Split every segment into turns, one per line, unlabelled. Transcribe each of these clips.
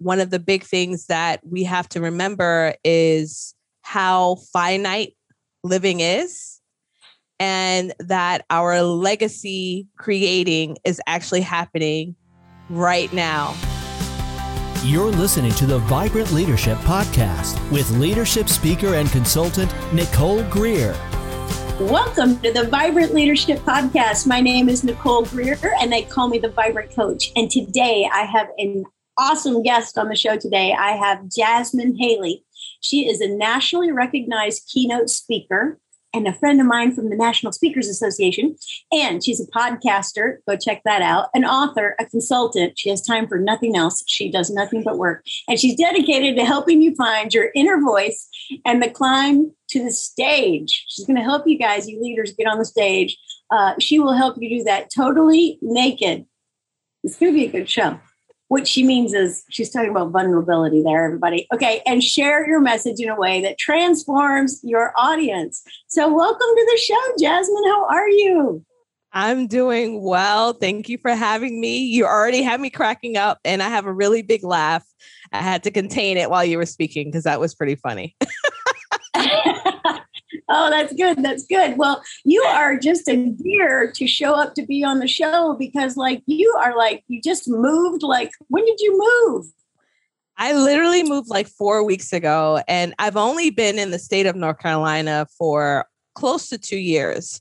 one of the big things that we have to remember is how finite living is and that our legacy creating is actually happening right now.
You're listening to the Vibrant Leadership Podcast with leadership speaker and consultant Nicole Greer.
Welcome to the Vibrant Leadership Podcast. My name is Nicole Greer, and they call me the Vibrant Coach. And today I have an awesome guest on the show today. I have Jasmine Haley. She is a nationally recognized keynote speaker and a friend of mine from the National Speakers Association. And she's a podcaster. Go check that out. An author, a consultant. She has time for nothing else. She does nothing but work. And she's dedicated to helping you find your inner voice and the climb to the stage. She's going to help you guys, you leaders, get on the stage. Uh, she will help you do that totally naked. It's going to be a good show. What she means is she's talking about vulnerability there, everybody. Okay. And share your message in a way that transforms your audience. So, welcome to the show, Jasmine. How are you?
I'm doing well. Thank you for having me. You already had me cracking up, and I have a really big laugh. I had to contain it while you were speaking because that was pretty funny.
Oh, that's good. That's good. Well, you are just a dear to show up to be on the show because, like, you are like, you just moved. Like, when did you move?
I literally moved like four weeks ago, and I've only been in the state of North Carolina for close to two years.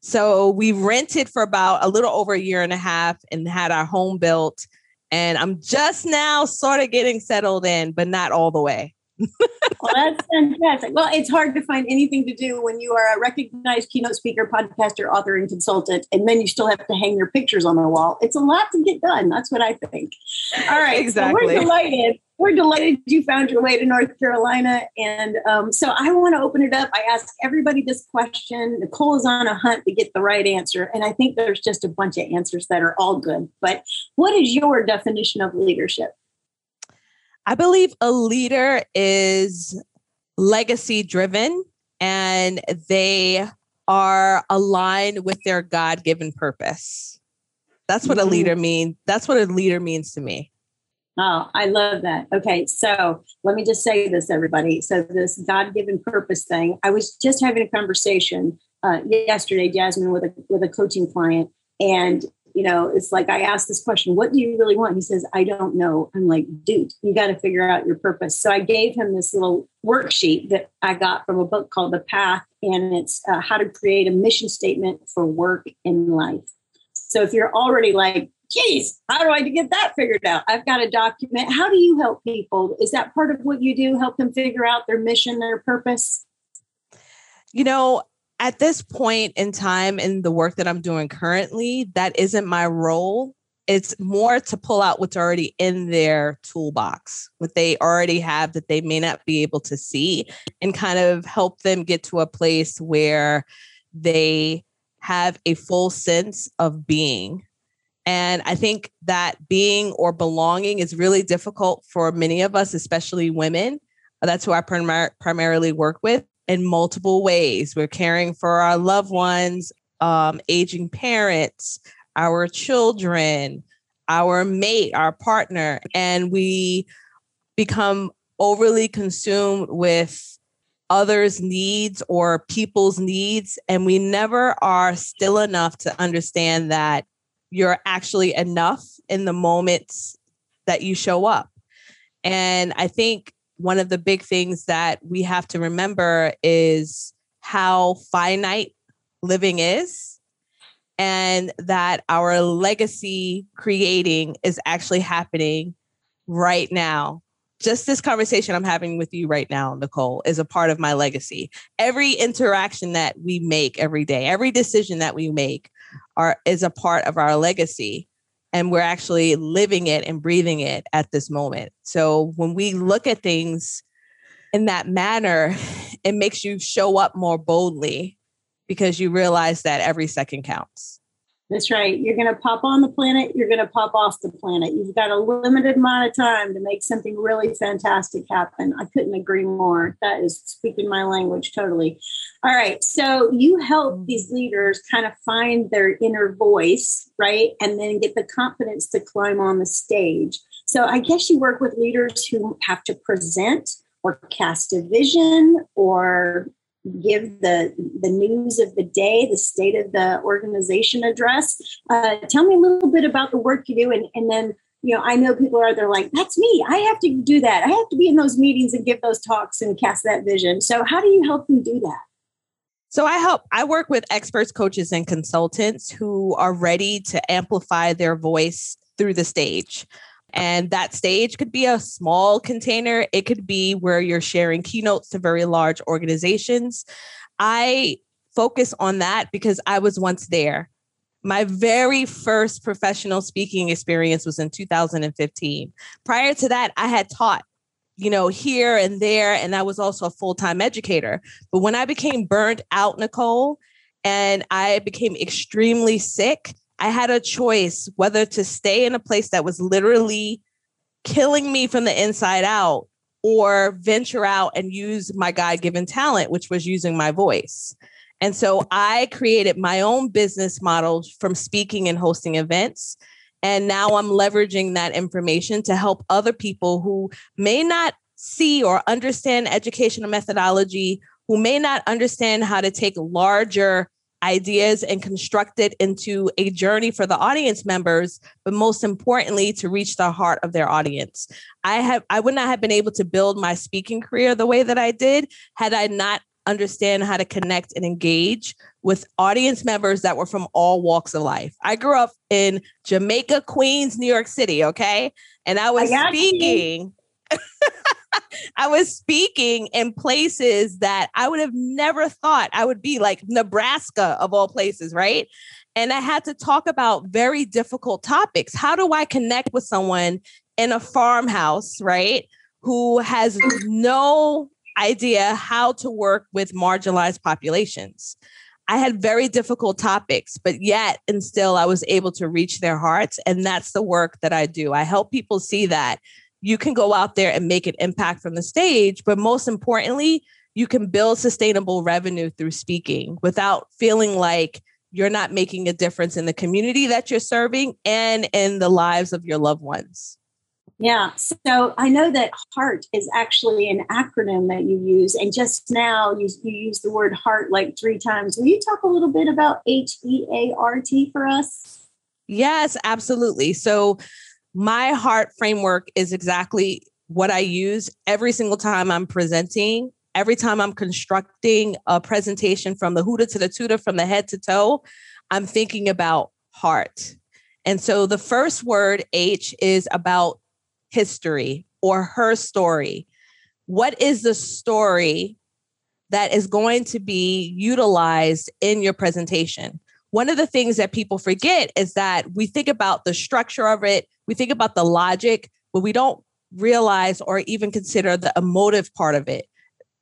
So we rented for about a little over a year and a half and had our home built. And I'm just now sort of getting settled in, but not all the way
well, that's fantastic. Well, it's hard to find anything to do when you are a recognized keynote speaker, podcaster, author, and consultant, and then you still have to hang your pictures on the wall. It's a lot to get done. That's what I think. All right.
Exactly.
So we're delighted. We're delighted you found your way to North Carolina. And um, so I want to open it up. I ask everybody this question. Nicole is on a hunt to get the right answer. And I think there's just a bunch of answers that are all good. But what is your definition of leadership?
I believe a leader is legacy driven and they are aligned with their God given purpose. That's what mm-hmm. a leader means. That's what a leader means to me.
Oh, I love that. Okay, so let me just say this, everybody. So, this God given purpose thing, I was just having a conversation uh, yesterday, Jasmine, with a, with a coaching client. And you know, it's like I asked this question, what do you really want? He says, I don't know. I'm like, dude, you got to figure out your purpose. So I gave him this little worksheet that I got from a book called The Path, and it's uh, how to create a mission statement for work and life. So if you're already like, geez, how do I get that figured out? I've got a document. How do you help people? Is that part of what you do? Help them figure out their mission, their purpose?
You know, at this point in time in the work that I'm doing currently, that isn't my role. It's more to pull out what's already in their toolbox, what they already have that they may not be able to see, and kind of help them get to a place where they have a full sense of being. And I think that being or belonging is really difficult for many of us, especially women. That's who I prim- primarily work with in multiple ways. We're caring for our loved ones, um, aging parents, our children, our mate, our partner, and we become overly consumed with others' needs or people's needs. And we never are still enough to understand that you're actually enough in the moments that you show up. And I think one of the big things that we have to remember is how finite living is and that our legacy creating is actually happening right now. Just this conversation I'm having with you right now, Nicole, is a part of my legacy. Every interaction that we make every day, every decision that we make are is a part of our legacy and we're actually living it and breathing it at this moment. So when we look at things in that manner, it makes you show up more boldly because you realize that every second counts.
That's right. You're going to pop on the planet, you're going to pop off the planet. You've got a limited amount of time to make something really fantastic happen. I couldn't agree more. That is speaking my language totally. All right. So you help these leaders kind of find their inner voice, right? And then get the confidence to climb on the stage. So I guess you work with leaders who have to present or cast a vision or give the the news of the day, the state of the organization address. Uh, tell me a little bit about the work you do, and and then you know I know people are they're like that's me. I have to do that. I have to be in those meetings and give those talks and cast that vision. So how do you help them do that?
So I help, I work with experts, coaches, and consultants who are ready to amplify their voice through the stage. And that stage could be a small container, it could be where you're sharing keynotes to very large organizations. I focus on that because I was once there. My very first professional speaking experience was in 2015. Prior to that, I had taught, you know, here and there, and I was also a full time educator. But when I became burned out, Nicole, and I became extremely sick, I had a choice whether to stay in a place that was literally killing me from the inside out or venture out and use my God given talent, which was using my voice. And so I created my own business model from speaking and hosting events. And now I'm leveraging that information to help other people who may not see or understand educational methodology, who may not understand how to take larger ideas and construct it into a journey for the audience members but most importantly to reach the heart of their audience. I have i would not have been able to build my speaking career the way that i did had i not understand how to connect and engage with audience members that were from all walks of life. I grew up in jamaica queens new york city okay? And i was I speaking I was speaking in places that I would have never thought I would be, like Nebraska of all places, right? And I had to talk about very difficult topics. How do I connect with someone in a farmhouse, right? Who has no idea how to work with marginalized populations. I had very difficult topics, but yet and still I was able to reach their hearts. And that's the work that I do. I help people see that you can go out there and make an impact from the stage. But most importantly, you can build sustainable revenue through speaking without feeling like you're not making a difference in the community that you're serving and in the lives of your loved ones.
Yeah. So I know that HEART is actually an acronym that you use. And just now you, you use the word heart like three times. Will you talk a little bit about H E A R T for us?
Yes, absolutely. So my heart framework is exactly what I use every single time I'm presenting, every time I'm constructing a presentation from the hooter to the tutor, from the head to toe. I'm thinking about heart. And so the first word, H, is about history or her story. What is the story that is going to be utilized in your presentation? One of the things that people forget is that we think about the structure of it, we think about the logic, but we don't realize or even consider the emotive part of it,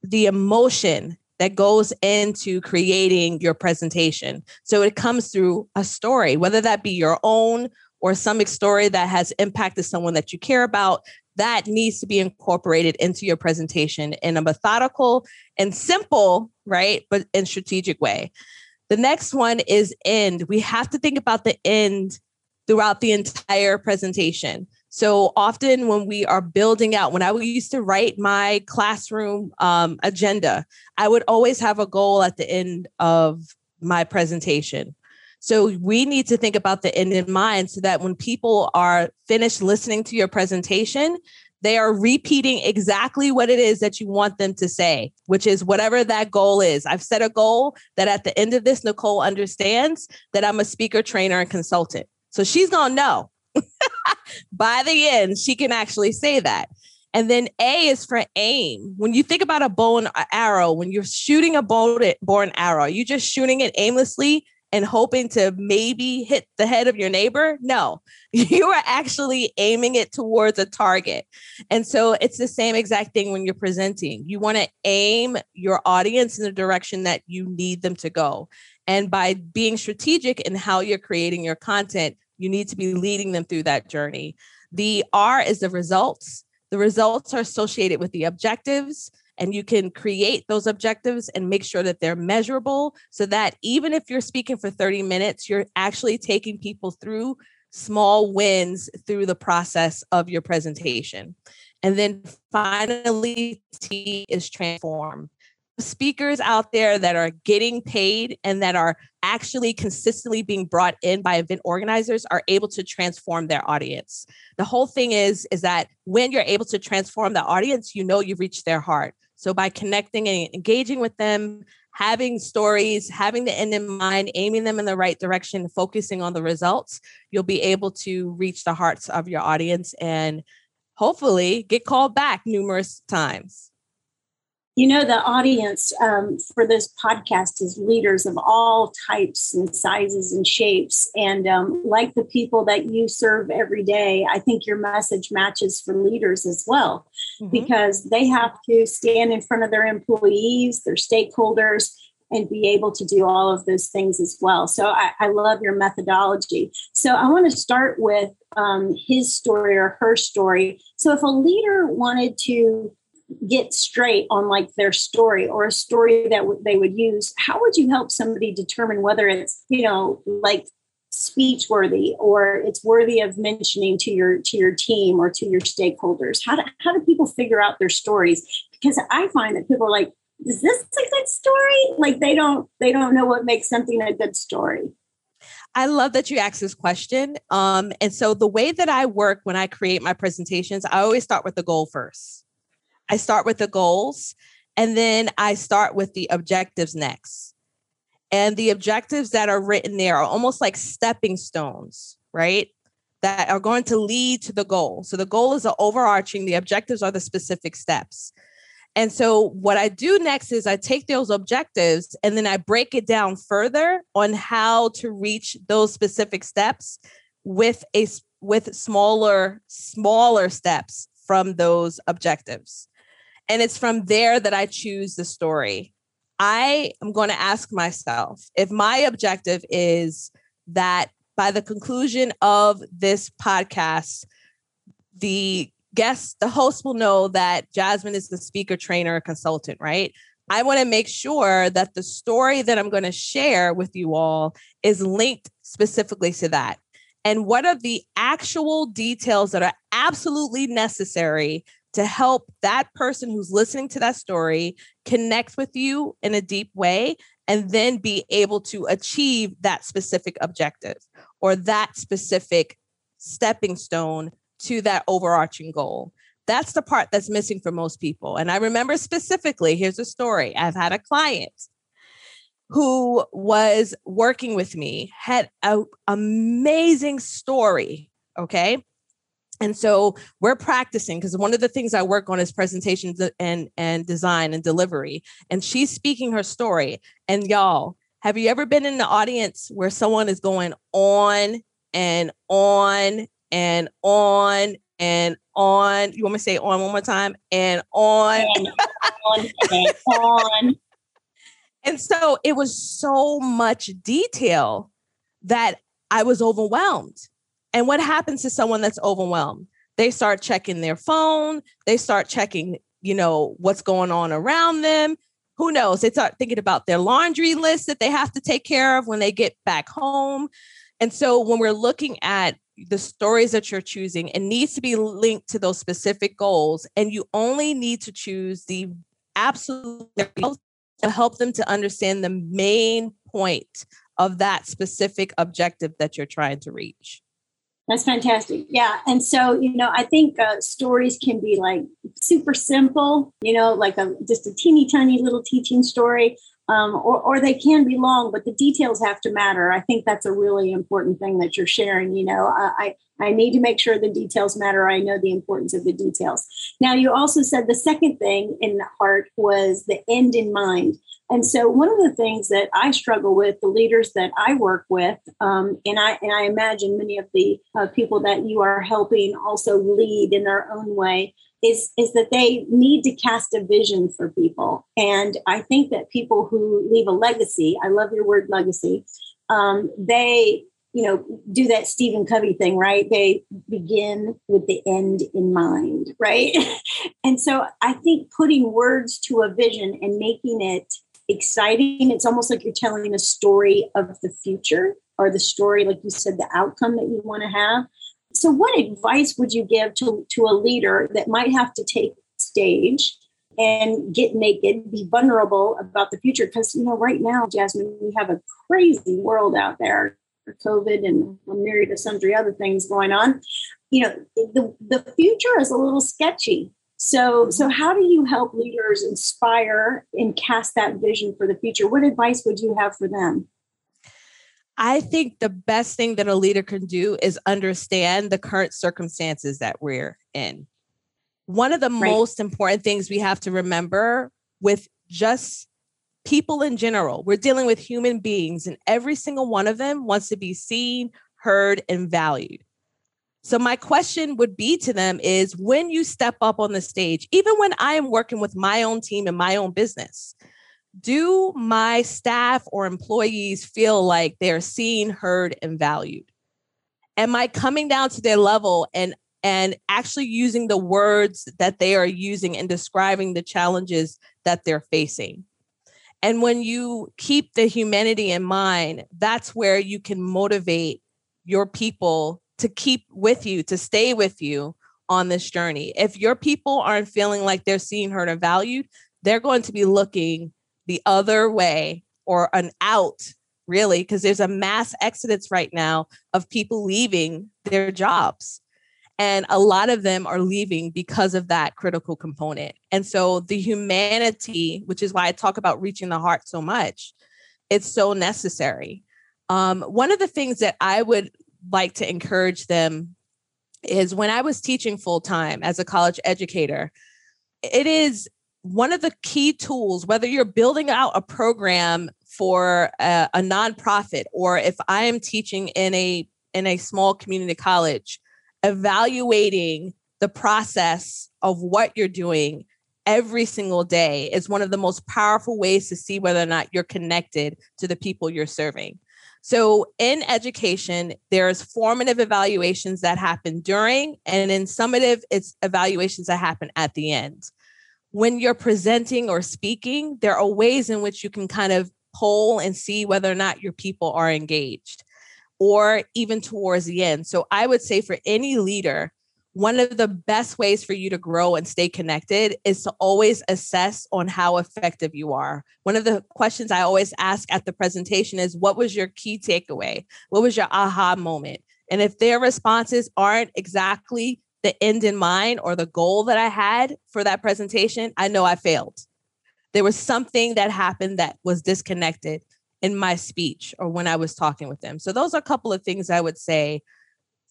the emotion that goes into creating your presentation. So it comes through a story, whether that be your own or some story that has impacted someone that you care about, that needs to be incorporated into your presentation in a methodical and simple, right, but in strategic way. The next one is end. We have to think about the end throughout the entire presentation. So often when we are building out, when I used to write my classroom um, agenda, I would always have a goal at the end of my presentation. So we need to think about the end in mind so that when people are finished listening to your presentation, they are repeating exactly what it is that you want them to say, which is whatever that goal is. I've set a goal that at the end of this, Nicole understands that I'm a speaker, trainer, and consultant. So she's going to know by the end, she can actually say that. And then A is for aim. When you think about a bow and arrow, when you're shooting a bow, and arrow, you're just shooting it aimlessly and hoping to maybe hit the head of your neighbor. No, you are actually aiming it towards a target. And so it's the same exact thing when you're presenting. You want to aim your audience in the direction that you need them to go. And by being strategic in how you're creating your content, you need to be leading them through that journey. The R is the results. The results are associated with the objectives, and you can create those objectives and make sure that they're measurable so that even if you're speaking for 30 minutes, you're actually taking people through small wins through the process of your presentation. And then finally, T is transform. Speakers out there that are getting paid and that are actually consistently being brought in by event organizers are able to transform their audience. The whole thing is is that when you're able to transform the audience, you know you've reached their heart. So by connecting and engaging with them, having stories, having the end in mind, aiming them in the right direction, focusing on the results, you'll be able to reach the hearts of your audience and hopefully get called back numerous times.
You know, the audience um, for this podcast is leaders of all types and sizes and shapes. And um, like the people that you serve every day, I think your message matches for leaders as well, mm-hmm. because they have to stand in front of their employees, their stakeholders, and be able to do all of those things as well. So I, I love your methodology. So I want to start with um, his story or her story. So if a leader wanted to get straight on like their story or a story that w- they would use how would you help somebody determine whether it's you know like speech worthy or it's worthy of mentioning to your to your team or to your stakeholders how do, how do people figure out their stories because i find that people are like is this a good story like they don't they don't know what makes something a good story
I love that you asked this question. Um, and so the way that I work when I create my presentations, I always start with the goal first. I start with the goals and then I start with the objectives next. And the objectives that are written there are almost like stepping stones, right? That are going to lead to the goal. So the goal is the overarching, the objectives are the specific steps. And so what I do next is I take those objectives and then I break it down further on how to reach those specific steps with a with smaller smaller steps from those objectives. And it's from there that I choose the story. I am going to ask myself if my objective is that by the conclusion of this podcast, the guest, the host will know that Jasmine is the speaker, trainer, consultant, right? I want to make sure that the story that I'm going to share with you all is linked specifically to that. And what are the actual details that are absolutely necessary to help that person who's listening to that story connect with you in a deep way and then be able to achieve that specific objective or that specific stepping stone to that overarching goal. That's the part that's missing for most people. And I remember specifically here's a story I've had a client who was working with me, had an amazing story. Okay. And so we're practicing because one of the things I work on is presentations and and design and delivery. And she's speaking her story. And y'all, have you ever been in the audience where someone is going on and on and on and on? You want me to say on one more time? And on and on and on. And so it was so much detail that I was overwhelmed. And what happens to someone that's overwhelmed? They start checking their phone, they start checking, you know, what's going on around them. Who knows? They start thinking about their laundry list that they have to take care of when they get back home. And so when we're looking at the stories that you're choosing, it needs to be linked to those specific goals. And you only need to choose the absolute to help them to understand the main point of that specific objective that you're trying to reach.
That's fantastic. Yeah. And so, you know, I think uh, stories can be like super simple, you know, like a just a teeny tiny little teaching story, um, or, or they can be long, but the details have to matter. I think that's a really important thing that you're sharing. You know, I, I need to make sure the details matter. I know the importance of the details. Now, you also said the second thing in heart was the end in mind. And so, one of the things that I struggle with, the leaders that I work with, um, and I and I imagine many of the uh, people that you are helping also lead in their own way, is is that they need to cast a vision for people. And I think that people who leave a legacy, I love your word legacy, um, they you know do that Stephen Covey thing, right? They begin with the end in mind, right? and so, I think putting words to a vision and making it exciting. It's almost like you're telling a story of the future. or the story, like you said, the outcome that you want to have. So, what advice would you give to, to a leader that might have to take stage and get naked, be vulnerable about the future? Because, you know, right now, Jasmine, we have a crazy world out there COVID and a myriad of sundry other things going on. You know, the, the future is a little sketchy. So, so how do you help leaders inspire and cast that vision for the future? What advice would you have for them?
I think the best thing that a leader can do is understand the current circumstances that we're in. One of the right. most important things we have to remember with just people in general, we're dealing with human beings, and every single one of them wants to be seen, heard, and valued. So, my question would be to them is when you step up on the stage, even when I am working with my own team and my own business, do my staff or employees feel like they're seen, heard, and valued? Am I coming down to their level and and actually using the words that they are using and describing the challenges that they're facing? And when you keep the humanity in mind, that's where you can motivate your people to keep with you, to stay with you on this journey. If your people aren't feeling like they're seen, heard, and valued, they're going to be looking the other way or an out, really, because there's a mass exodus right now of people leaving their jobs. And a lot of them are leaving because of that critical component. And so the humanity, which is why I talk about reaching the heart so much, it's so necessary. Um, one of the things that I would like to encourage them is when I was teaching full time as a college educator, it is one of the key tools, whether you're building out a program for a, a nonprofit or if I am teaching in a in a small community college, evaluating the process of what you're doing every single day is one of the most powerful ways to see whether or not you're connected to the people you're serving. So, in education, there's formative evaluations that happen during, and in summative, it's evaluations that happen at the end. When you're presenting or speaking, there are ways in which you can kind of poll and see whether or not your people are engaged or even towards the end. So I would say for any leader, one of the best ways for you to grow and stay connected is to always assess on how effective you are. One of the questions I always ask at the presentation is what was your key takeaway? What was your aha moment? And if their responses aren't exactly the end in mind or the goal that I had for that presentation, I know I failed. There was something that happened that was disconnected in my speech or when I was talking with them. So those are a couple of things I would say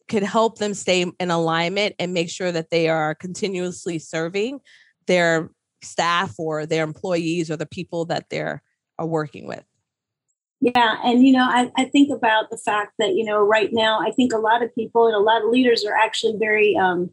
could help them stay in alignment and make sure that they are continuously serving their staff or their employees or the people that they're are working with.
Yeah, and you know, I, I think about the fact that you know, right now, I think a lot of people and a lot of leaders are actually very um,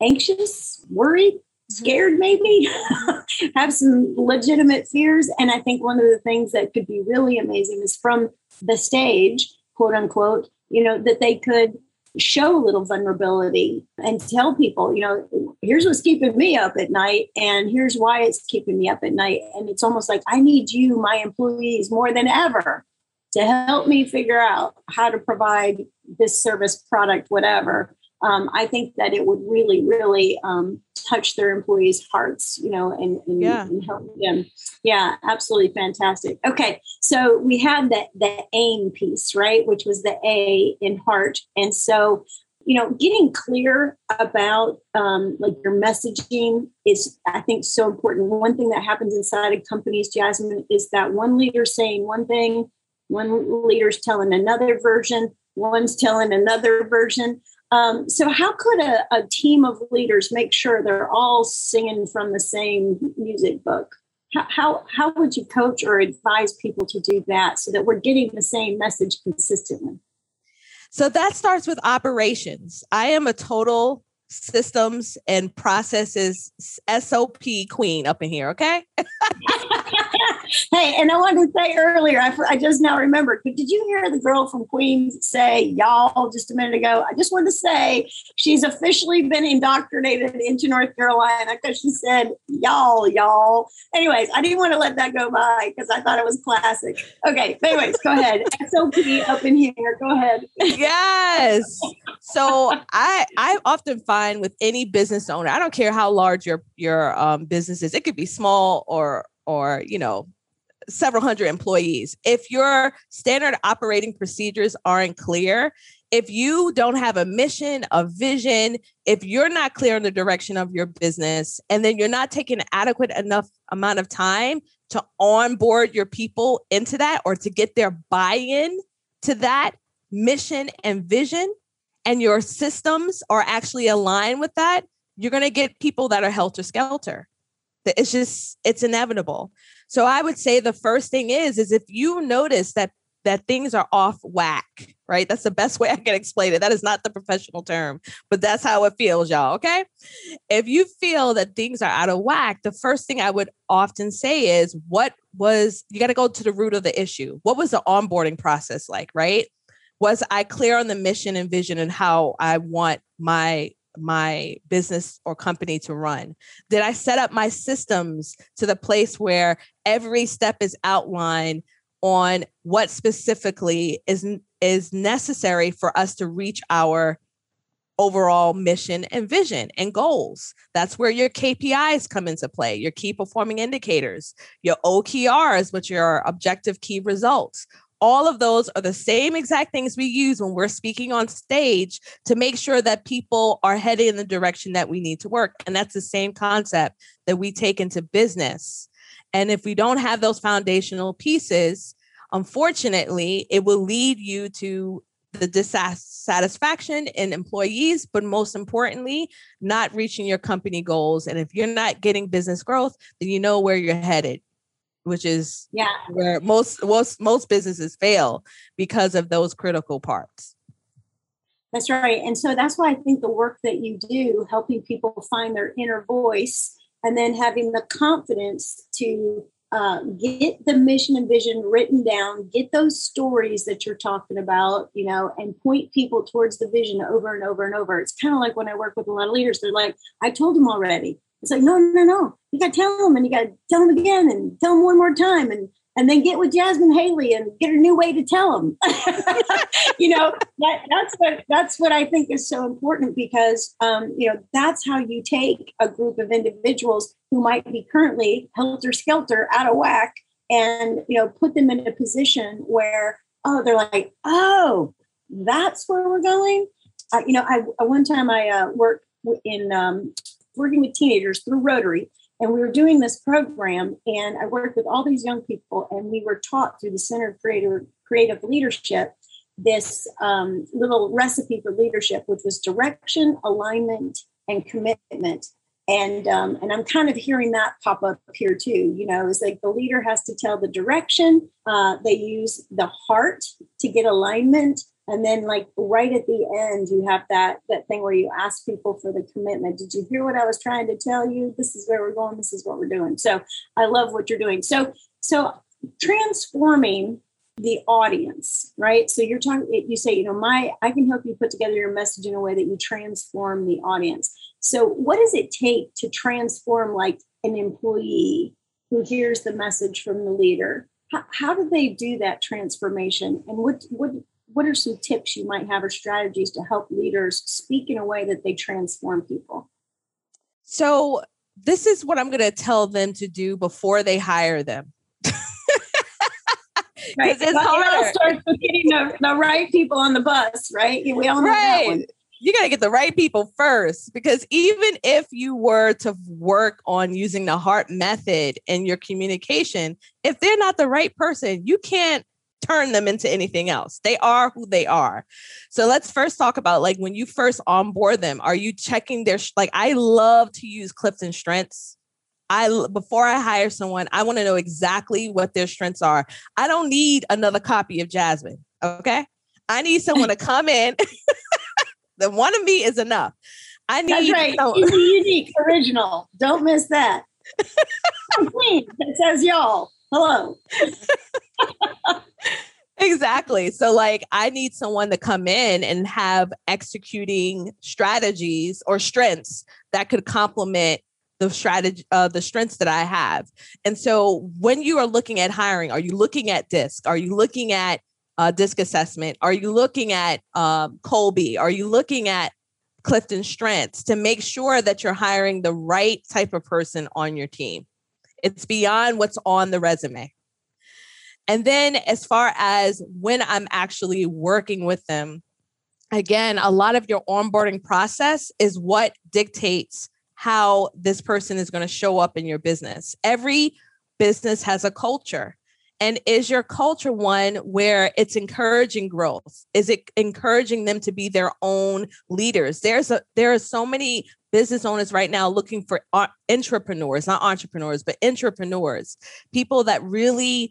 anxious, worried scared maybe have some legitimate fears and i think one of the things that could be really amazing is from the stage quote unquote you know that they could show a little vulnerability and tell people you know here's what's keeping me up at night and here's why it's keeping me up at night. And it's almost like i need you my employees more than ever to help me figure out how to provide this service product whatever um, I think that it would really, really um, touch their employees' hearts, you know, and, and, yeah. and, help them. Yeah, absolutely fantastic. Okay, so we have that the aim piece, right, which was the A in heart, and so you know, getting clear about um, like your messaging is, I think, so important. One thing that happens inside of companies, Jasmine, is that one leader saying one thing, one leader's telling another version, one's telling another version. Um, so, how could a, a, team of leaders make sure they're all singing from the same music book? How, how, how would you coach or advise people to do that so that we're getting the same message consistently?
So, that starts with operations. I am a total systems and processes SOP queen up in here, okay?
hey, and I wanted to say earlier, I, I just now remembered, but did you hear the girl from Queens say y'all just a minute ago? I just wanted to say she's officially been indoctrinated into North Carolina because she said y'all, y'all. Anyways, I didn't want to let that go by because I thought it was classic. Okay, anyways, go ahead. SOP up in here. Go ahead.
yes. So I I often find with any business owner, I don't care how large your your um, business is, it could be small or or you know several hundred employees. If your standard operating procedures aren't clear, if you don't have a mission, a vision, if you're not clear on the direction of your business, and then you're not taking adequate enough amount of time to onboard your people into that or to get their buy-in to that mission and vision, and your systems are actually aligned with that, you're going to get people that are helter skelter. It's just, it's inevitable. So I would say the first thing is, is if you notice that that things are off whack, right? That's the best way I can explain it. That is not the professional term, but that's how it feels, y'all. Okay. If you feel that things are out of whack, the first thing I would often say is, what was, you got to go to the root of the issue. What was the onboarding process like, right? Was I clear on the mission and vision and how I want my my business or company to run? Did I set up my systems to the place where every step is outlined on what specifically is is necessary for us to reach our overall mission and vision and goals. That's where your KPIs come into play, your key performing indicators, your OKRs, which are objective key results all of those are the same exact things we use when we're speaking on stage to make sure that people are headed in the direction that we need to work. And that's the same concept that we take into business. And if we don't have those foundational pieces, unfortunately, it will lead you to the dissatisfaction in employees, but most importantly, not reaching your company goals. And if you're not getting business growth, then you know where you're headed which is
yeah.
where most most most businesses fail because of those critical parts.
That's right and so that's why i think the work that you do helping people find their inner voice and then having the confidence to uh, get the mission and vision written down get those stories that you're talking about you know and point people towards the vision over and over and over. It's kind of like when i work with a lot of leaders they're like i told them already it's like, no, no, no. You got to tell them and you got to tell them again and tell them one more time and and then get with Jasmine Haley and get a new way to tell them. you know, that, that's what that's what I think is so important because um, you know that's how you take a group of individuals who might be currently helter skelter out of whack and you know put them in a position where oh they're like oh that's where we're going. Uh, you know, I, one time I uh, worked in um, working with teenagers through Rotary. And we were doing this program, and I worked with all these young people, and we were taught through the Center of Creative, Creative Leadership this um, little recipe for leadership, which was direction, alignment, and commitment. And um, and I'm kind of hearing that pop up here too. You know, it's like the leader has to tell the direction. Uh, they use the heart to get alignment, and then like right at the end you have that that thing where you ask people for the commitment. Did you hear what i was trying to tell you? This is where we're going this is what we're doing. So i love what you're doing. So so transforming the audience right? So you're talking you say you know my i can help you put together your message in a way that you transform the audience. So what does it take to transform like an employee who hears the message from the leader? How, how do they do that transformation? And what what what are some tips you might have or strategies to help leaders speak in a way that they transform people?
So, this is what I'm going to tell them to do before they hire them.
right. It's well. It all starts with getting the, the right people on the bus, right? We all know right. that one
you got to get the right people first because even if you were to work on using the heart method in your communication if they're not the right person you can't turn them into anything else. They are who they are. So let's first talk about like when you first onboard them, are you checking their like I love to use Clifton strengths. I before I hire someone, I want to know exactly what their strengths are. I don't need another copy of Jasmine, okay? I need someone to come in. the one of me is enough. I need
That's right. unique, original. Don't miss that. Clean. It says y'all. Hello.
exactly. So, like, I need someone to come in and have executing strategies or strengths that could complement the strategy uh, the strengths that i have. And so when you are looking at hiring are you looking at disc? Are you looking at uh, disc assessment? Are you looking at um, Kolbe are you looking at clifton strengths to make sure that you're hiring the right type of person on your team? It's beyond what's on the resume and then as far as when i'm actually working with them again a lot of your onboarding process is what dictates how this person is going to show up in your business. Every business has a culture. And is your culture one where it's encouraging growth? Is it encouraging them to be their own leaders? There's a there are so many business owners right now looking for intrapreneurs, not entrepreneurs, but intrapreneurs, people that really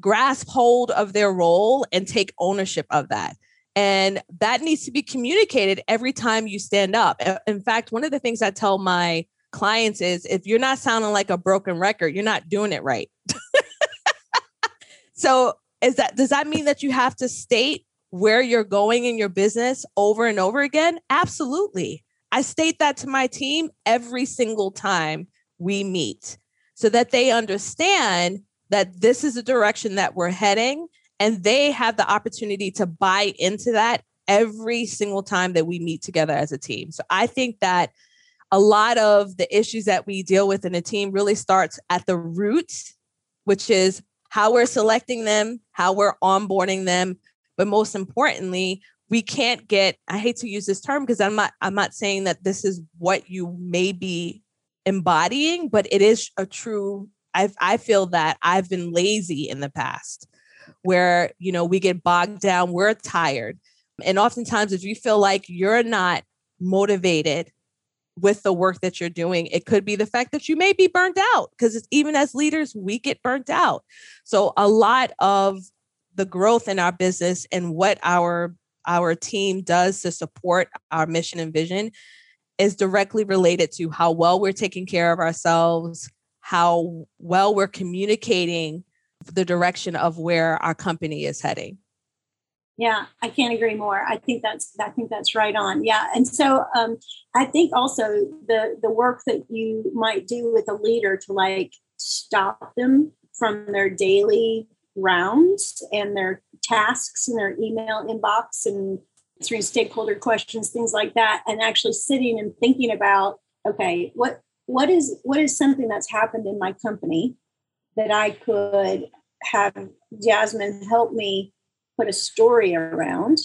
grasp hold of their role and take ownership of that. And that needs to be communicated every time you stand up. In fact, one of the things I tell my clients is if you're not sounding like a broken record, you're not doing it right. so, is that does that mean that you have to state where you're going in your business over and over again? Absolutely. I state that to my team every single time we meet so that they understand that this is the direction that we're heading and they have the opportunity to buy into that every single time that we meet together as a team. So I think that a lot of the issues that we deal with in a team really starts at the root, which is how we're selecting them, how we're onboarding them, but most importantly, we can't get I hate to use this term because I'm not I'm not saying that this is what you may be embodying, but it is a true I I feel that I've been lazy in the past where you know we get bogged down we're tired and oftentimes if you feel like you're not motivated with the work that you're doing it could be the fact that you may be burnt out because even as leaders we get burnt out. So a lot of the growth in our business and what our our team does to support our mission and vision is directly related to how well we're taking care of ourselves how well we're communicating the direction of where our company is heading.
Yeah, I can't agree more. I think that's I think that's right on. Yeah, and so um, I think also the the work that you might do with a leader to like stop them from their daily rounds and their tasks and their email inbox and answering stakeholder questions, things like that, and actually sitting and thinking about okay, what what is what is something that's happened in my company that I could have Jasmine help me put a story around,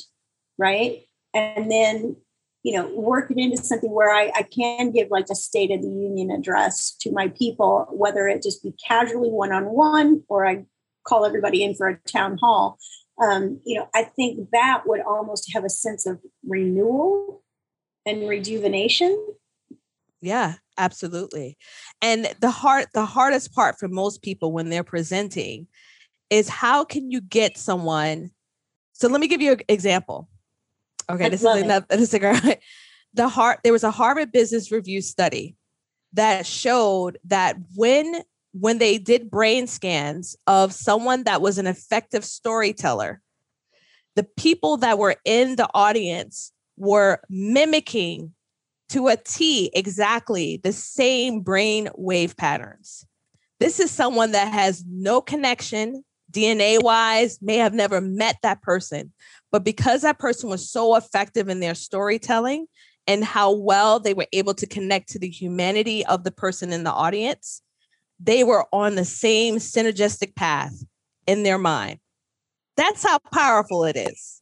right? And then, you know, work it into something where I, I can give like a State of the Union address to my people, whether it just be casually one on one or I call everybody in for a town hall. Um, you know, I think that would almost have a sense of renewal and rejuvenation.
Yeah, absolutely. And the hard the hardest part for most people when they're presenting is how can you get someone so let me give you an example. Okay I this is another this is a, the heart there was a harvard business review study that showed that when when they did brain scans of someone that was an effective storyteller the people that were in the audience were mimicking to a T exactly the same brain wave patterns. This is someone that has no connection, DNA wise, may have never met that person. But because that person was so effective in their storytelling and how well they were able to connect to the humanity of the person in the audience, they were on the same synergistic path in their mind. That's how powerful it is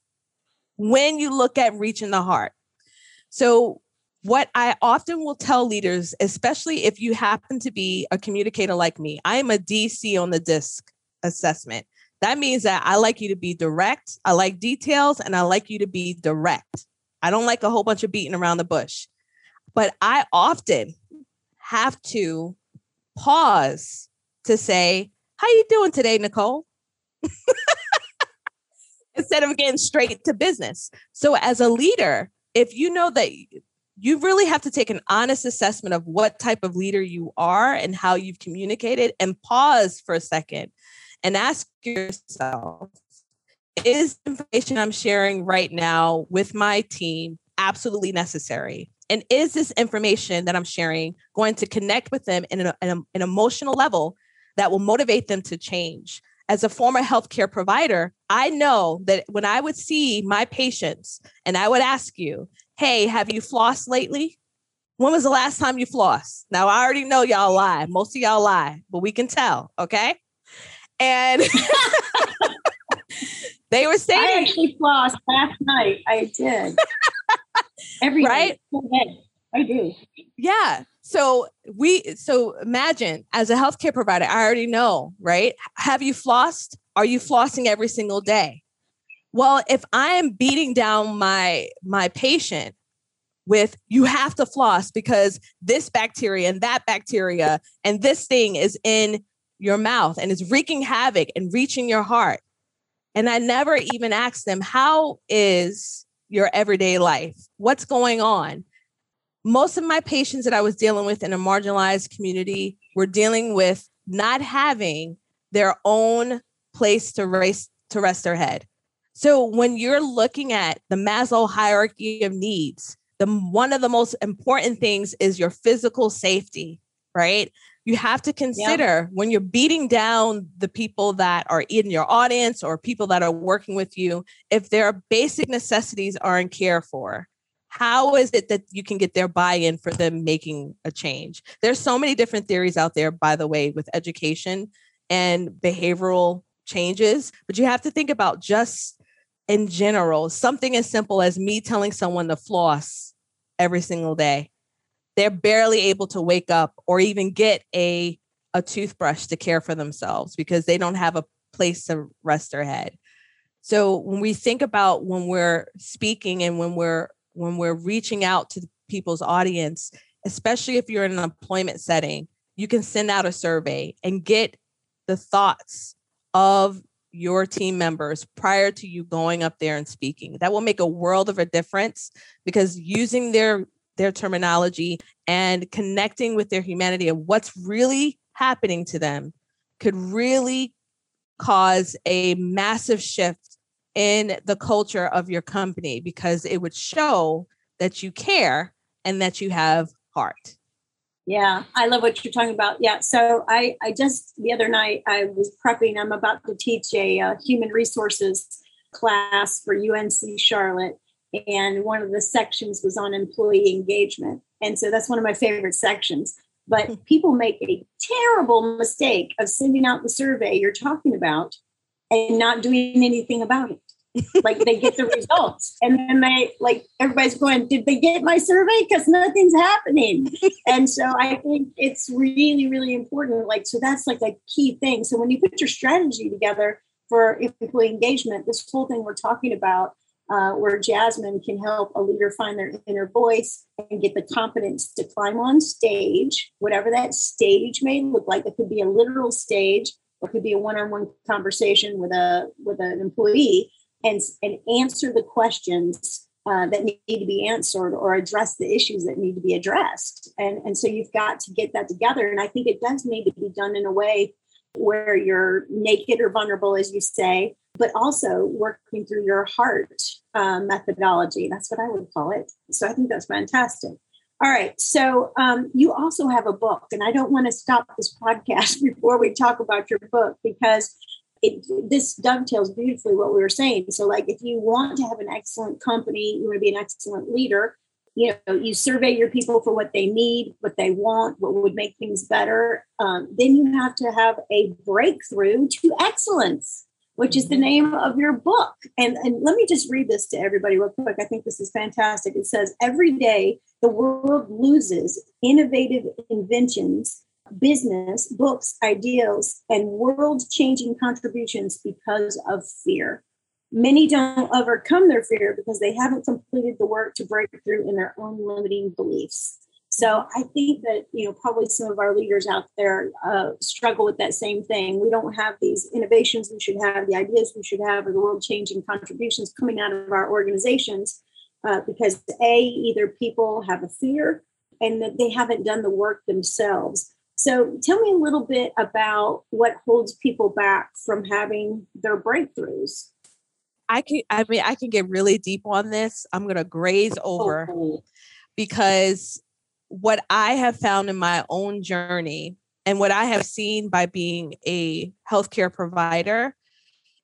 when you look at reaching the heart. So, what I often will tell leaders, especially if you happen to be a communicator like me, I am a DC on the DISC assessment. That means that I like you to be direct, I like details, and I like you to be direct. I don't like a whole bunch of beating around the bush. But I often have to pause to say, "How are you doing today, Nicole?" Instead of getting straight to business. So as a leader, if you know that you really have to take an honest assessment of what type of leader you are and how you've communicated and pause for a second and ask yourself is information I'm sharing right now with my team absolutely necessary? And is this information that I'm sharing going to connect with them in an, an, an emotional level that will motivate them to change? As a former healthcare provider, I know that when I would see my patients and I would ask you, hey, have you flossed lately? When was the last time you flossed? Now, I already know y'all lie. Most of y'all lie, but we can tell. Okay. And they were saying,
I actually flossed last night. I did. Every right? Day. I do.
Yeah. So we so imagine as a healthcare provider, I already know, right? Have you flossed? Are you flossing every single day? Well, if I am beating down my my patient with you have to floss because this bacteria and that bacteria and this thing is in your mouth and is wreaking havoc and reaching your heart. And I never even asked them, how is your everyday life? What's going on? most of my patients that I was dealing with in a marginalized community were dealing with not having their own place to race to rest their head. So when you're looking at the Maslow hierarchy of needs, the one of the most important things is your physical safety, right? You have to consider yeah. when you're beating down the people that are in your audience or people that are working with you, if their basic necessities aren't cared for, how is it that you can get their buy-in for them making a change there's so many different theories out there by the way with education and behavioral changes but you have to think about just in general something as simple as me telling someone to floss every single day they're barely able to wake up or even get a a toothbrush to care for themselves because they don't have a place to rest their head. So when we think about when we're speaking and when we're when we're reaching out to people's audience, especially if you're in an employment setting, you can send out a survey and get the thoughts of your team members prior to you going up there and speaking. That will make a world of a difference because using their their terminology and connecting with their humanity and what's really happening to them could really cause a massive shift in the culture of your company because it would show that you care and that you have heart.
Yeah, I love what you're talking about. Yeah, so I, I just the other night I was prepping. I'm about to teach a uh, human resources class for UNC Charlotte, and one of the sections was on employee engagement, and so that's one of my favorite sections. But people make a terrible mistake of sending out the survey you're talking about and not doing anything about it like they get the results. And then they like everybody's going did they get my survey? Because nothing's happening. And so i think it's really really important like so that's like a key thing. So when you put your strategy together for employee engagement this whole thing we're talking about uh, where jasmine can help a leader find their inner voice and get the confidence to climb on stage whatever that stage may look like. It could be a literal stage or it could be a one-on-one conversation with a with an employee and, and answer the questions uh, that need to be answered or address the issues that need to be addressed. And, and so you've got to get that together. And I think it does need to be done in a way where you're naked or vulnerable, as you say, but also working through your heart uh, methodology. That's what I would call it. So I think that's fantastic. All right. So um, you also have a book, and I don't want to stop this podcast before we talk about your book because it, this dovetails beautifully what we were saying. So, like, if you want to have an excellent company, you want to be an excellent leader, you know, you survey your people for what they need, what they want, what would make things better. Um, then you have to have a breakthrough to excellence, which is the mm-hmm. name of your book. And, and let me just read this to everybody real quick. I think this is fantastic. It says, Every day, the world loses innovative inventions business, books, ideals, and world changing contributions because of fear. Many don't overcome their fear because they haven't completed the work to break through in their own limiting beliefs. So I think that you know probably some of our leaders out there uh, struggle with that same thing. We don't have these innovations we should have, the ideas we should have, or the world changing contributions coming out of our organizations uh, because a either people have a fear and that they haven't done the work themselves. So tell me a little bit about what holds people back from having their breakthroughs.
I can I mean I can get really deep on this. I'm going to graze over oh. because what I have found in my own journey and what I have seen by being a healthcare provider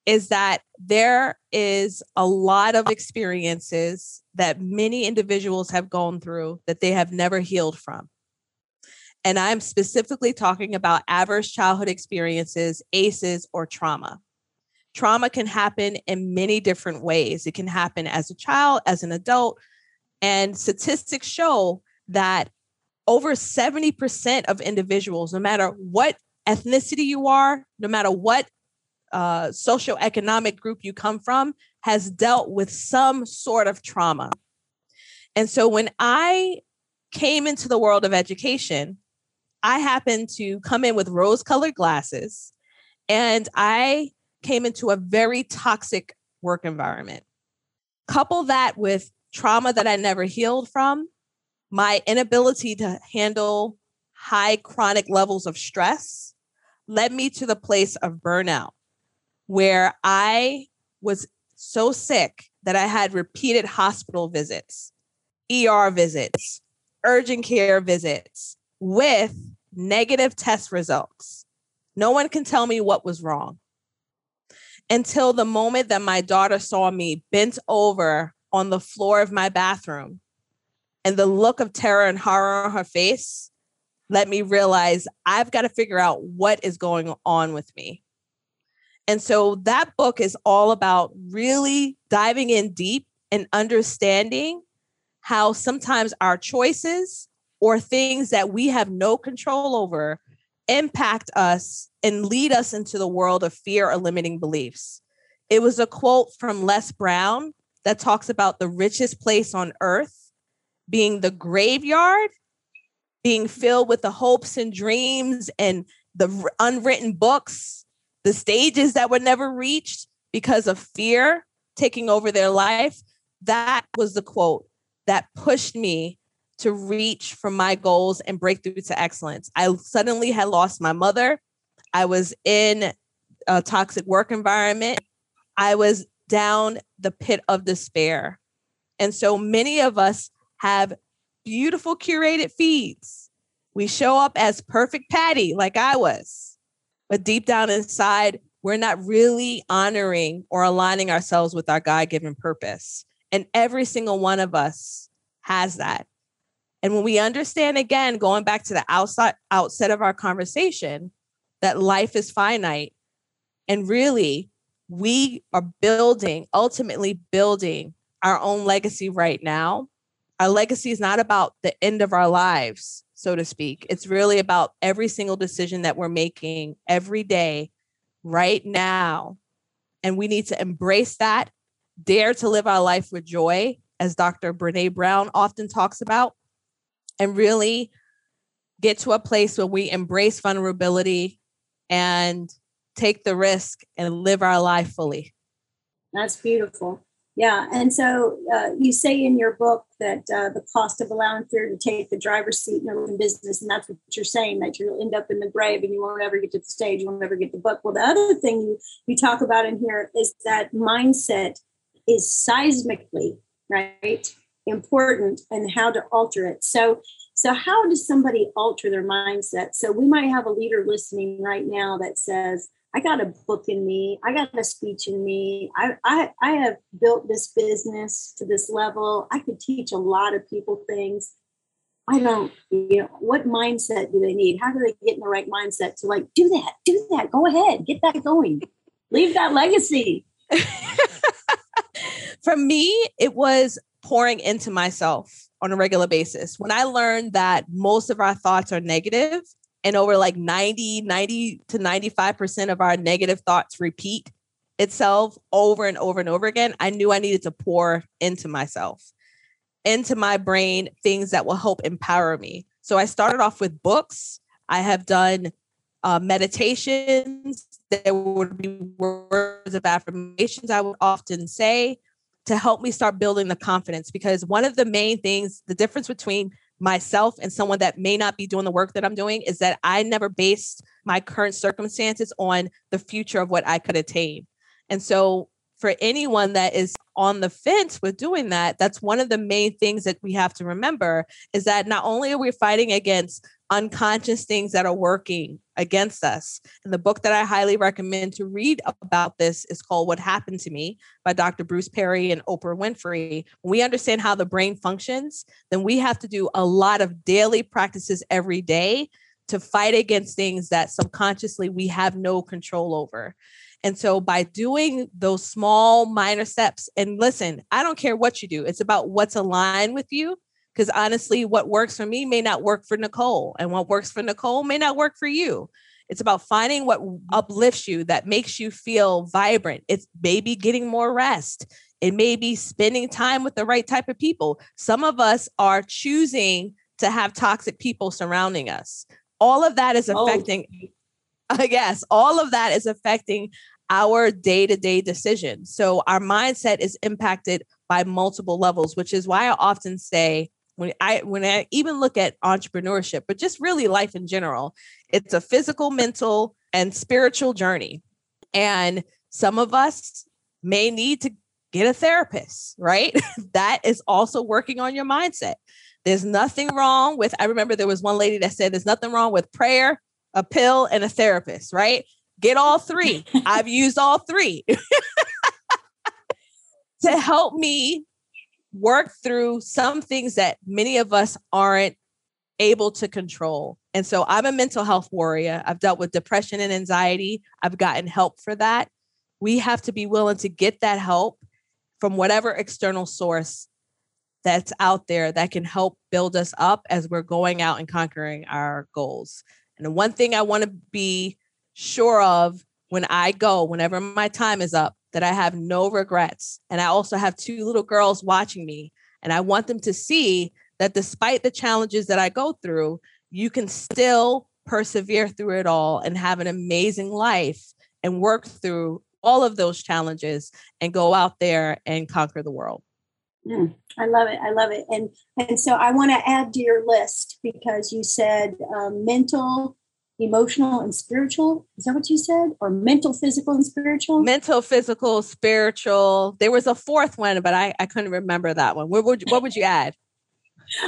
is that there is a lot of experiences that many individuals have gone through that they have never healed from. And I'm specifically talking about adverse childhood experiences, ACEs, or trauma. Trauma can happen in many different ways. It can happen as a child, as an adult. And statistics show that over 70% of individuals, no matter what ethnicity you are, no matter what uh, socioeconomic group you come from, has dealt with some sort of trauma. And so when I came into the world of education, I happened to come in with rose colored glasses and I came into a very toxic work environment. Couple that with trauma that I never healed from, my inability to handle high chronic levels of stress led me to the place of burnout where I was so sick that I had repeated hospital visits, ER visits, urgent care visits with negative test results. No one can tell me what was wrong until the moment that my daughter saw me bent over on the floor of my bathroom and the look of terror and horror on her face let me realize I've got to figure out what is going on with me. And so that book is all about really diving in deep and understanding how sometimes our choices or things that we have no control over impact us and lead us into the world of fear or limiting beliefs. It was a quote from Les Brown that talks about the richest place on earth being the graveyard, being filled with the hopes and dreams and the unwritten books the stages that were never reached because of fear taking over their life. That was the quote that pushed me to reach for my goals and breakthrough to excellence. I suddenly had lost my mother. I was in a toxic work environment. I was down the pit of despair. And so many of us have beautiful curated feeds. We show up as perfect Patty, like I was but deep down inside, we're not really honoring or aligning ourselves with our God given purpose. And every single one of us has that. And when we understand again, going back to the outside outset of our conversation, that life is finite and really we are building, ultimately building our own legacy right now. Our legacy is not about the end of our lives so to speak. It's really about every single decision that we're making every day, right now. And we need to embrace that, dare to live our life with joy, as Dr. Brene Brown often talks about, and really get to a place where we embrace vulnerability and take the risk and live our life fully.
That's beautiful. Yeah, and so uh, you say in your book that uh, the cost of allowing fear to take the driver's seat in a business, and that's what you're saying that you'll end up in the grave and you won't ever get to the stage, you won't ever get the book. Well, the other thing you you talk about in here is that mindset is seismically right important and how to alter it. So so how does somebody alter their mindset? So we might have a leader listening right now that says, I got a book in me. I got a speech in me. I, I, I have built this business to this level. I could teach a lot of people things. I don't, you know, what mindset do they need? How do they get in the right mindset to like do that, do that, go ahead, get that going, leave that legacy?
For me, it was pouring into myself on a regular basis. When I learned that most of our thoughts are negative, and over like 90 90 to 95% of our negative thoughts repeat itself over and over and over again i knew i needed to pour into myself into my brain things that will help empower me. So i started off with books. I have done uh, meditations. There would be words of affirmations i would often say to help me start building the confidence because one of the main things, the difference between myself and someone that may not be doing the work that I'm doing is that I never based my current circumstances on the future of what I could attain. And so for anyone that is on the fence with doing that, that's one of the main things that we have to remember is that not only are we fighting against unconscious things that are working against us. And the book that I highly recommend to read about this is called What Happened to Me by Dr. Bruce Perry and Oprah Winfrey. When we understand how the brain functions, then we have to do a lot of daily practices every day to fight against things that subconsciously we have no control over. And so by doing those small minor steps, and listen, I don't care what you do, it's about what's aligned with you. Because honestly, what works for me may not work for Nicole, and what works for Nicole may not work for you. It's about finding what mm-hmm. uplifts you, that makes you feel vibrant. It's maybe getting more rest. It may be spending time with the right type of people. Some of us are choosing to have toxic people surrounding us. All of that is oh. affecting, oh. I guess, all of that is affecting our day to day decisions. So our mindset is impacted by multiple levels, which is why I often say, when I when I even look at entrepreneurship, but just really life in general, it's a physical, mental, and spiritual journey. And some of us may need to get a therapist, right? that is also working on your mindset. There's nothing wrong with, I remember there was one lady that said there's nothing wrong with prayer, a pill, and a therapist, right? Get all three. I've used all three to help me work through some things that many of us aren't able to control. And so I'm a mental health warrior. I've dealt with depression and anxiety. I've gotten help for that. We have to be willing to get that help from whatever external source that's out there that can help build us up as we're going out and conquering our goals. And the one thing I want to be sure of when I go, whenever my time is up, that I have no regrets. And I also have two little girls watching me. And I want them to see that despite the challenges that I go through, you can still persevere through it all and have an amazing life and work through all of those challenges and go out there and conquer the world.
Mm, I love it. I love it. And and so I want to add to your list because you said um, mental emotional and spiritual. Is that what you said? Or mental, physical, and spiritual?
Mental, physical, spiritual. There was a fourth one, but I, I couldn't remember that one. What would, what would you add?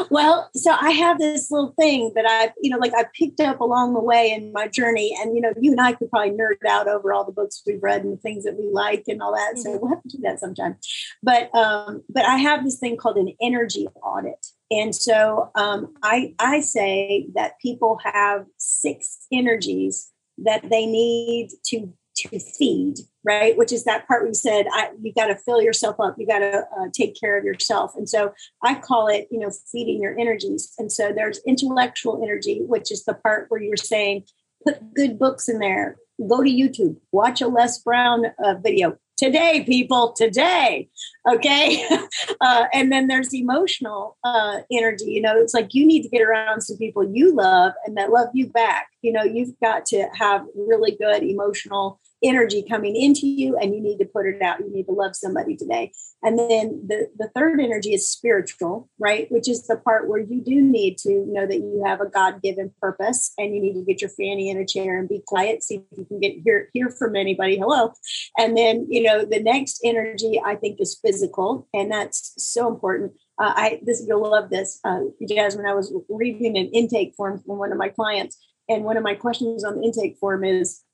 Well, so I have this little thing that I, you know, like I picked up along the way in my journey. And, you know, you and I could probably nerd out over all the books we've read and the things that we like and all that. Mm-hmm. So we'll have to do that sometime. But um, but I have this thing called an energy audit. And so um, I I say that people have six energies that they need to to feed, right? Which is that part you said I, you got to fill yourself up, you got to uh, take care of yourself. And so I call it, you know, feeding your energies. And so there's intellectual energy, which is the part where you're saying, put good books in there, go to YouTube, watch a Les Brown uh, video, today, people, today. Okay. Uh, and then there's emotional uh, energy. You know, it's like you need to get around some people you love and that love you back. You know, you've got to have really good emotional energy coming into you and you need to put it out. You need to love somebody today. And then the, the third energy is spiritual, right? Which is the part where you do need to know that you have a God given purpose and you need to get your fanny in a chair and be quiet, see if you can get hear, hear from anybody. Hello. And then, you know, the next energy I think is physical. And that's so important. Uh, I this you'll love this, uh, Jasmine. I was reading an intake form from one of my clients, and one of my questions on the intake form is,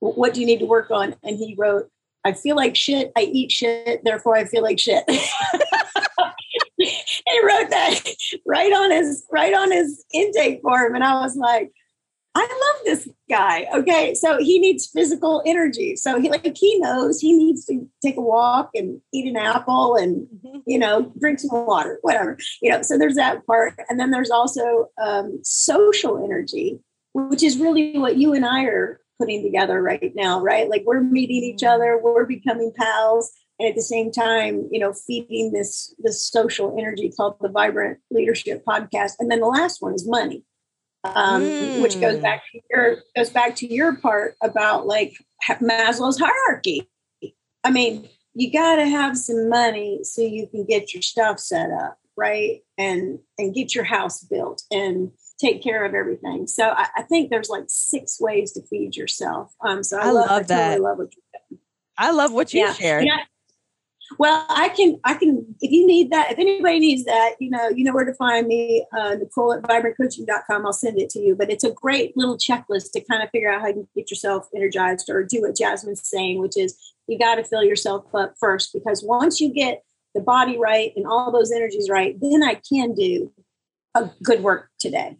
what do you need to work on? And he wrote, I feel like shit. I eat shit. Therefore, I feel like shit. he wrote that right on his right on his intake form, and I was like, I love this guy. Okay, so he needs physical energy. So he like he knows he needs to take a walk and eat an apple and mm-hmm. you know drink some water, whatever. You know, so there's that part, and then there's also um, social energy, which is really what you and I are putting together right now, right? Like we're meeting each mm-hmm. other, we're becoming pals, and at the same time, you know, feeding this this social energy called the Vibrant Leadership Podcast. And then the last one is money, um, mm. which goes mm. back to your goes back to your part about like Maslow's hierarchy. I mean, you got to have some money so you can get your stuff set up, right? And and get your house built and take care of everything. So I, I think there's like six ways to feed yourself. Um, so I, I love, love, that. Totally love what
I love what you yeah. shared. Yeah.
Well, I can, I can, if you need that, if anybody needs that, you know, you know where to find me, uh, Nicole at vibrantcoaching.com. I'll send it to you. But it's a great little checklist to kind of figure out how you can get yourself energized or do what Jasmine's saying, which is you got to fill yourself up first. Because once you get the body right and all those energies right, then I can do a good work today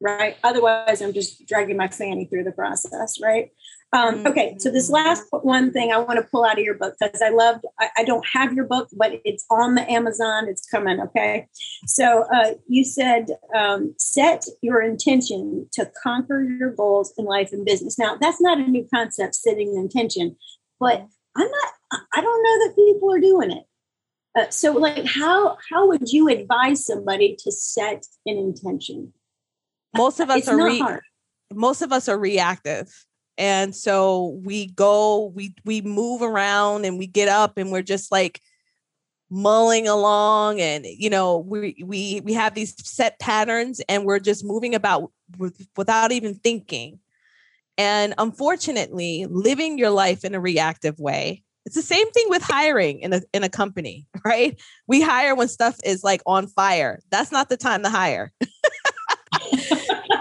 right? Otherwise, I'm just dragging my fanny through the process, right? Um, okay, so this last one thing I want to pull out of your book because I loved, I, I, don't have your book, but it's on the Amazon, it's coming, okay? So uh, you said um, set your intention to conquer your goals in life and business. Now, that's not a new concept, setting an intention, but I'm not, I don't know that people are doing it. Uh, so like how how would you advise somebody to set an intention
most of us it's are re- most of us are reactive and so we go we we move around and we get up and we're just like mulling along and you know we we we have these set patterns and we're just moving about with, without even thinking. And unfortunately living your life in a reactive way it's the same thing with hiring in a in a company right? We hire when stuff is like on fire. That's not the time to hire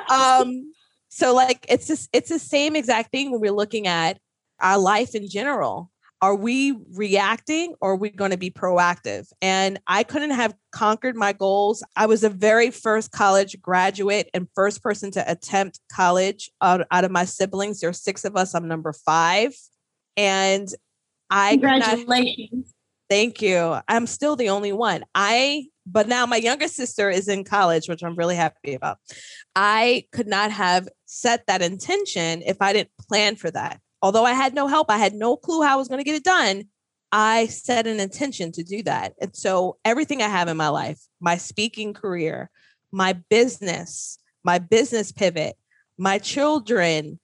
um, so like it's just it's the same exact thing when we're looking at our life in general. Are we reacting or are we going to be proactive? And I couldn't have conquered my goals. I was the very first college graduate and first person to attempt college out, out of my siblings. There are six of us. I'm number five. And I
congratulations.
Not, thank you. I'm still the only one. I but now my younger sister is in college, which I'm really happy about. I could not have set that intention if I didn't plan for that. Although I had no help, I had no clue how I was going to get it done. I set an intention to do that. And so everything I have in my life, my speaking career, my business, my business pivot, my children,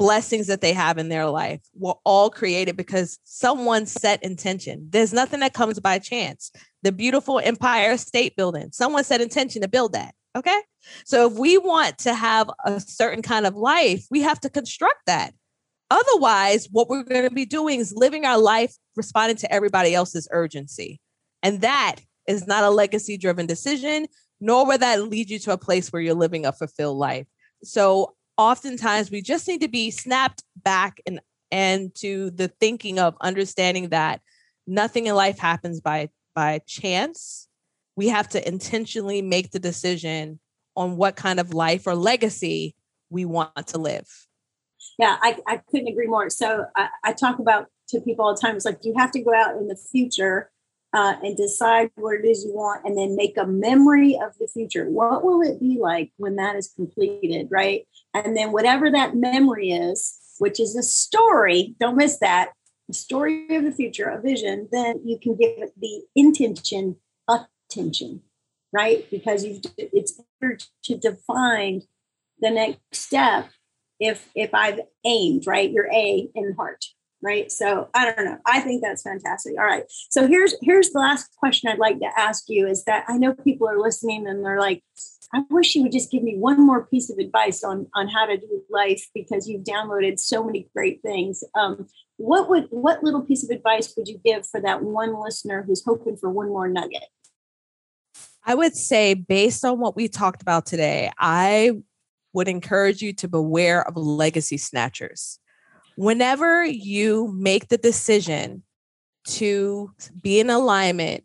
blessings that they have in their life were all created because someone set intention. There's nothing that comes by chance. The beautiful Empire State Building, someone set intention to build that. Okay. So if we want to have a certain kind of life, we have to construct that. Otherwise, what we're going to be doing is living our life responding to everybody else's urgency. And that is not a legacy driven decision, nor will that lead you to a place where you're living a fulfilled life. So oftentimes we just need to be snapped back and and to the thinking of understanding that nothing in life happens by by chance. We have to intentionally make the decision on what kind of life or legacy we want to live.
Yeah i, I couldn't agree more. So I, I talk about to people all the time it's like you have to go out in the future uh, and decide what it is you want and then make a memory of the future. What will it be like when that is completed, right? And then whatever that memory is, which is a story, don't miss that, a story of the future, a vision, then you can give it the intention attention, right? Because you've it's better to define the next step if if I've aimed, right? Your A in heart right? So i don't know. I think that's fantastic. All right. So here's here's the last question i'd like to ask you is that i know people are listening and they're like i wish you would just give me one more piece of advice on on how to do life because you've downloaded so many great things. Um, what would what little piece of advice would you give for that one listener who's hoping for one more nugget?
I would say based on what we talked about today i would encourage you to beware of legacy snatchers whenever you make the decision to be in alignment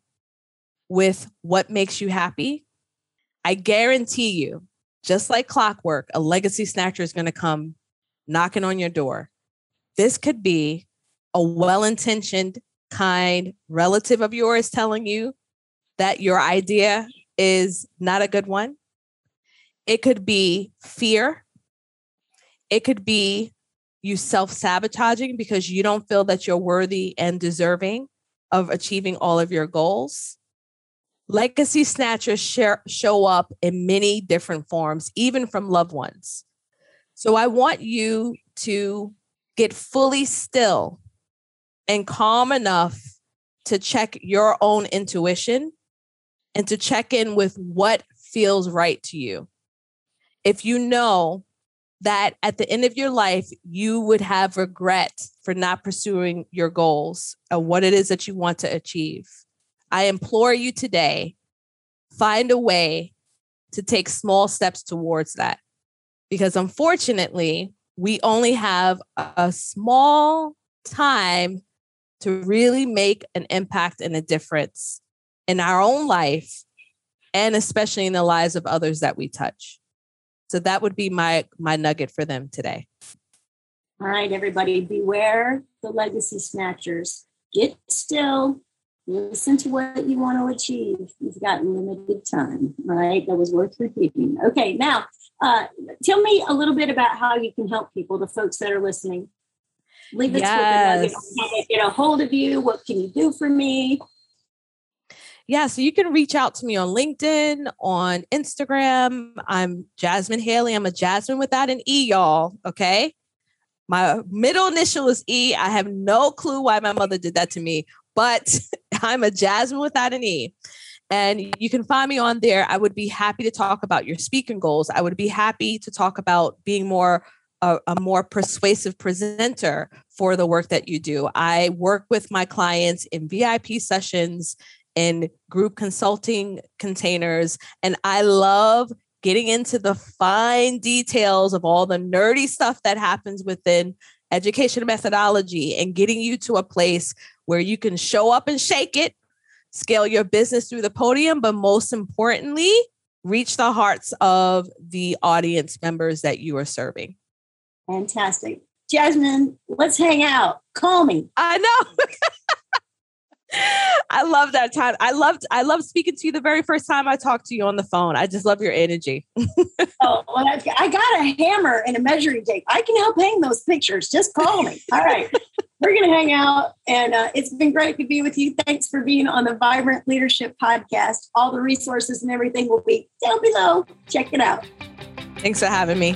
with what makes you happy, I guarantee you, just like clockwork, a legacy snatcher is going to come knocking on your door. This could be a well intentioned, kind relative of yours telling you that your idea is not a good one. It could be fear. It could be you self sabotaging because you don't feel that you're worthy and deserving of achieving all of your goals. Legacy snatchers share, show up in many different forms, even from loved ones. So I want you to get fully still and calm enough to check your own intuition and to check in with what feels right to you. If you know that at the end of your life, you would have regret for not pursuing your goals and what it is that you want to achieve, I implore you today find a way to take small steps towards that. Because unfortunately, we only have a small time to really make an impact and a difference in our own life and especially in the lives of others that we touch. So that would be my my nugget for them today.
All right, everybody, beware the legacy snatchers. Get still, listen to what you want to achieve. You've got limited time, right? That was worth repeating. Okay, now uh, tell me a little bit about how you can help people, the folks that are listening. Leave us yes. with a nugget. Get a hold of you. What can you do for me?
Yeah, so you can reach out to me on LinkedIn, on Instagram. I'm Jasmine Haley. I'm a Jasmine without an E, y'all. Okay. My middle initial is E. I have no clue why my mother did that to me, but I'm a Jasmine without an E. And you can find me on there. I would be happy to talk about your speaking goals. I would be happy to talk about being more a, a, more persuasive presenter for the work that you do. I work with my clients in VIP sessions, in group consulting containers, and I love getting into the fine details of all the nerdy stuff that happens within education methodology and getting you to a place where you can show up and shake it, scale your business through the podium, but most importantly, reach the hearts of the audience members that you are serving.
Fantastic. Jasmine, let's hang out. Call me.
I know. I love that time. I loved I loved speaking to you the very first time I talked to you on the phone. I just love your energy.
oh, well, I got a hammer and a measuring tape. I can help hang those pictures. Just call me. All right. We're going to hang out. And uh, it's been great to be with you. Thanks for being on the Vibrant Leadership Podcast. All the resources and everything will be down below. Check it out.
Thanks for having me.